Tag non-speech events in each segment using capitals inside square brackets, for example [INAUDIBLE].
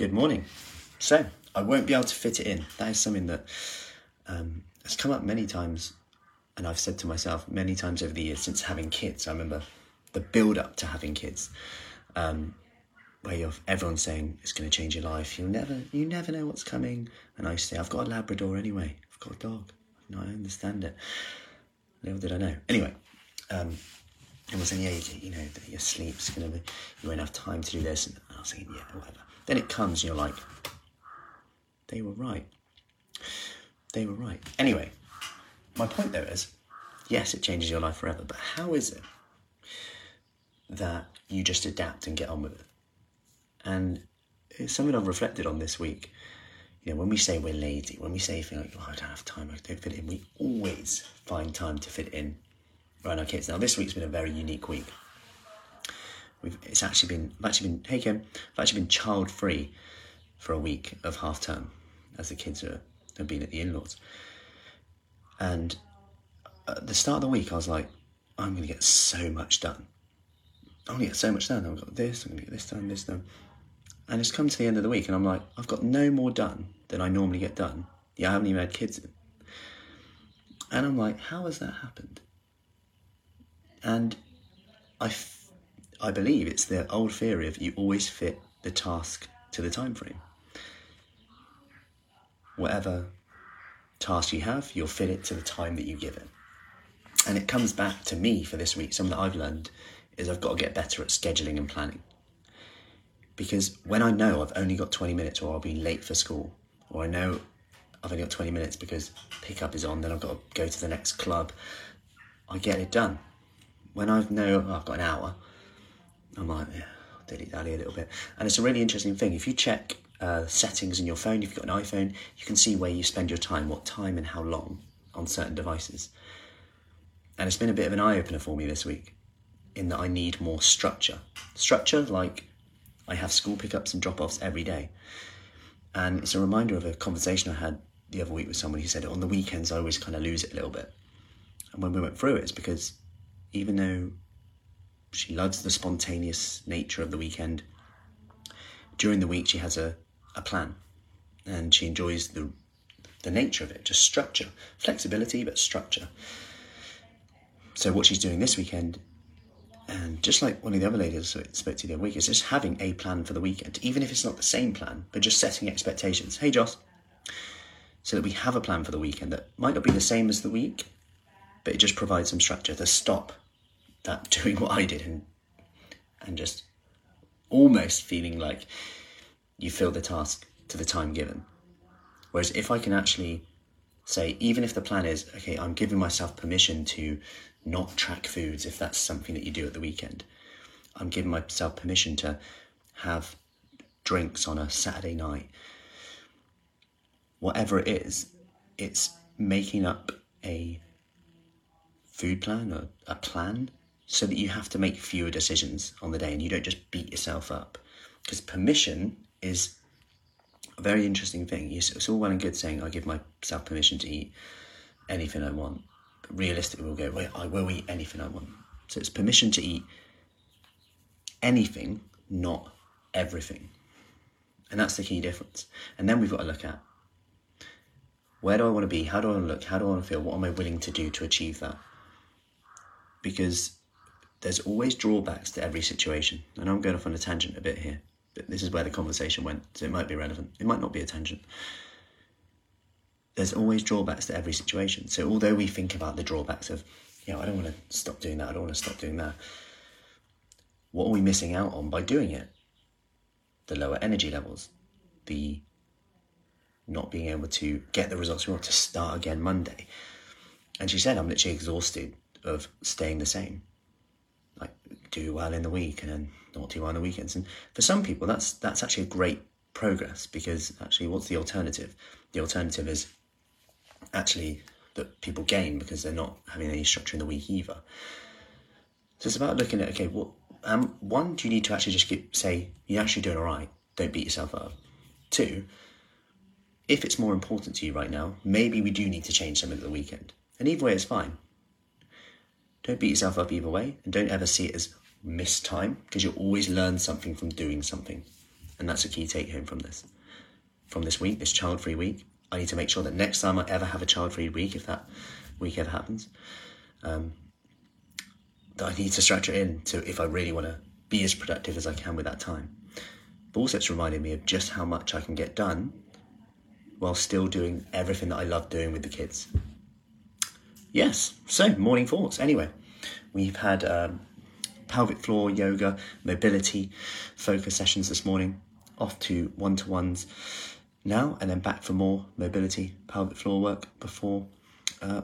Good morning. So, I won't be able to fit it in. That is something that um, has come up many times, and I've said to myself many times over the years since having kids. I remember the build up to having kids, um, where you're, everyone's saying it's going to change your life. You'll never, you never know what's coming. And I say, I've got a Labrador anyway. I've got a dog. No, I understand it. Little did I know. Anyway, um, was saying, yeah, you, you know, that your sleep's going to be, you won't have time to do this. And I was saying, yeah, whatever. Then it comes, and you're like, they were right. They were right. Anyway, my point though is, yes, it changes your life forever, but how is it that you just adapt and get on with it? And it's something I've reflected on this week. You know, when we say we're lazy, when we say feel like, oh, I don't have time, I don't fit in, we always find time to fit in around our kids. Now, this week's been a very unique week. We've, it's actually been, I've actually been, hey Kim, I've actually been child free for a week of half term as the kids are, have been at the in laws. And at the start of the week, I was like, I'm going to get so much done. I'm going to get so much done. I've got this, I'm going to get this done, this done. And it's come to the end of the week, and I'm like, I've got no more done than I normally get done. Yeah, I haven't even had kids in. And I'm like, how has that happened? And I, I believe it's the old theory of you always fit the task to the time frame. Whatever task you have, you'll fit it to the time that you give it. And it comes back to me for this week. Something that I've learned is I've got to get better at scheduling and planning. Because when I know I've only got 20 minutes or I'll be late for school, or I know I've only got 20 minutes because pickup is on, then I've got to go to the next club, I get it done. When I know I've got an hour, I'm like, yeah, dilly dally a little bit. And it's a really interesting thing. If you check uh, settings in your phone, if you've got an iPhone, you can see where you spend your time, what time and how long on certain devices. And it's been a bit of an eye opener for me this week in that I need more structure. Structure like I have school pickups and drop offs every day. And it's a reminder of a conversation I had the other week with someone who said on the weekends I always kind of lose it a little bit. And when we went through it, it's because even though she loves the spontaneous nature of the weekend, during the week she has a, a plan and she enjoys the the nature of it, just structure, flexibility, but structure. So what she's doing this weekend, and just like one of the other ladies I spoke to the other week, is just having a plan for the weekend, even if it's not the same plan, but just setting expectations. Hey, Joss, so that we have a plan for the weekend that might not be the same as the week, but it just provides some structure to stop that [LAUGHS] doing what I did and and just almost feeling like you fill the task to the time given. Whereas if I can actually say, even if the plan is, okay, I'm giving myself permission to not track foods if that's something that you do at the weekend, I'm giving myself permission to have drinks on a Saturday night. Whatever it is, it's making up a food plan or a plan so that you have to make fewer decisions on the day and you don't just beat yourself up. Because permission is a very interesting thing. It's all well and good saying, I give myself permission to eat anything I want. But realistically, we'll go, well, I will eat anything I want. So it's permission to eat anything, not everything. And that's the key difference. And then we've got to look at where do I want to be? How do I want to look? How do I want to feel? What am I willing to do to achieve that? Because there's always drawbacks to every situation. And I'm going off on a tangent a bit here, but this is where the conversation went, so it might be relevant. It might not be a tangent. There's always drawbacks to every situation. So although we think about the drawbacks of, you know, I don't want to stop doing that, I don't want to stop doing that, what are we missing out on by doing it? The lower energy levels, the not being able to get the results we want to start again Monday. And she said, I'm literally exhausted of staying the same. Do well in the week and then not do well on the weekends. And for some people that's that's actually a great progress because actually what's the alternative? The alternative is actually that people gain because they're not having any structure in the week either. So it's about looking at okay, what um, one, do you need to actually just get, say you're actually doing all right? Don't beat yourself up. Two, if it's more important to you right now, maybe we do need to change something at the weekend. And either way, it's fine. Don't beat yourself up either way, and don't ever see it as missed time because you'll always learn something from doing something. And that's a key take home from this. From this week, this child free week, I need to make sure that next time I ever have a child free week, if that week ever happens, um, that I need to structure in to if I really want to be as productive as I can with that time. But also, it's reminding me of just how much I can get done while still doing everything that I love doing with the kids. Yes, so morning thoughts. Anyway, we've had um, pelvic floor yoga, mobility focus sessions this morning, off to one to ones now, and then back for more mobility pelvic floor work before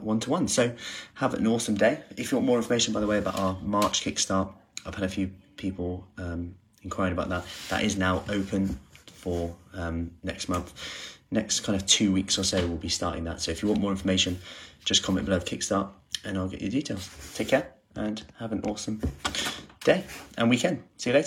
one to one. So have an awesome day. If you want more information, by the way, about our March Kickstart, I've had a few people um, inquiring about that. That is now open for um, next month. Next kind of two weeks or so, we'll be starting that. So if you want more information, just comment below Kickstart and I'll get you details. Take care and have an awesome day and weekend. See you later.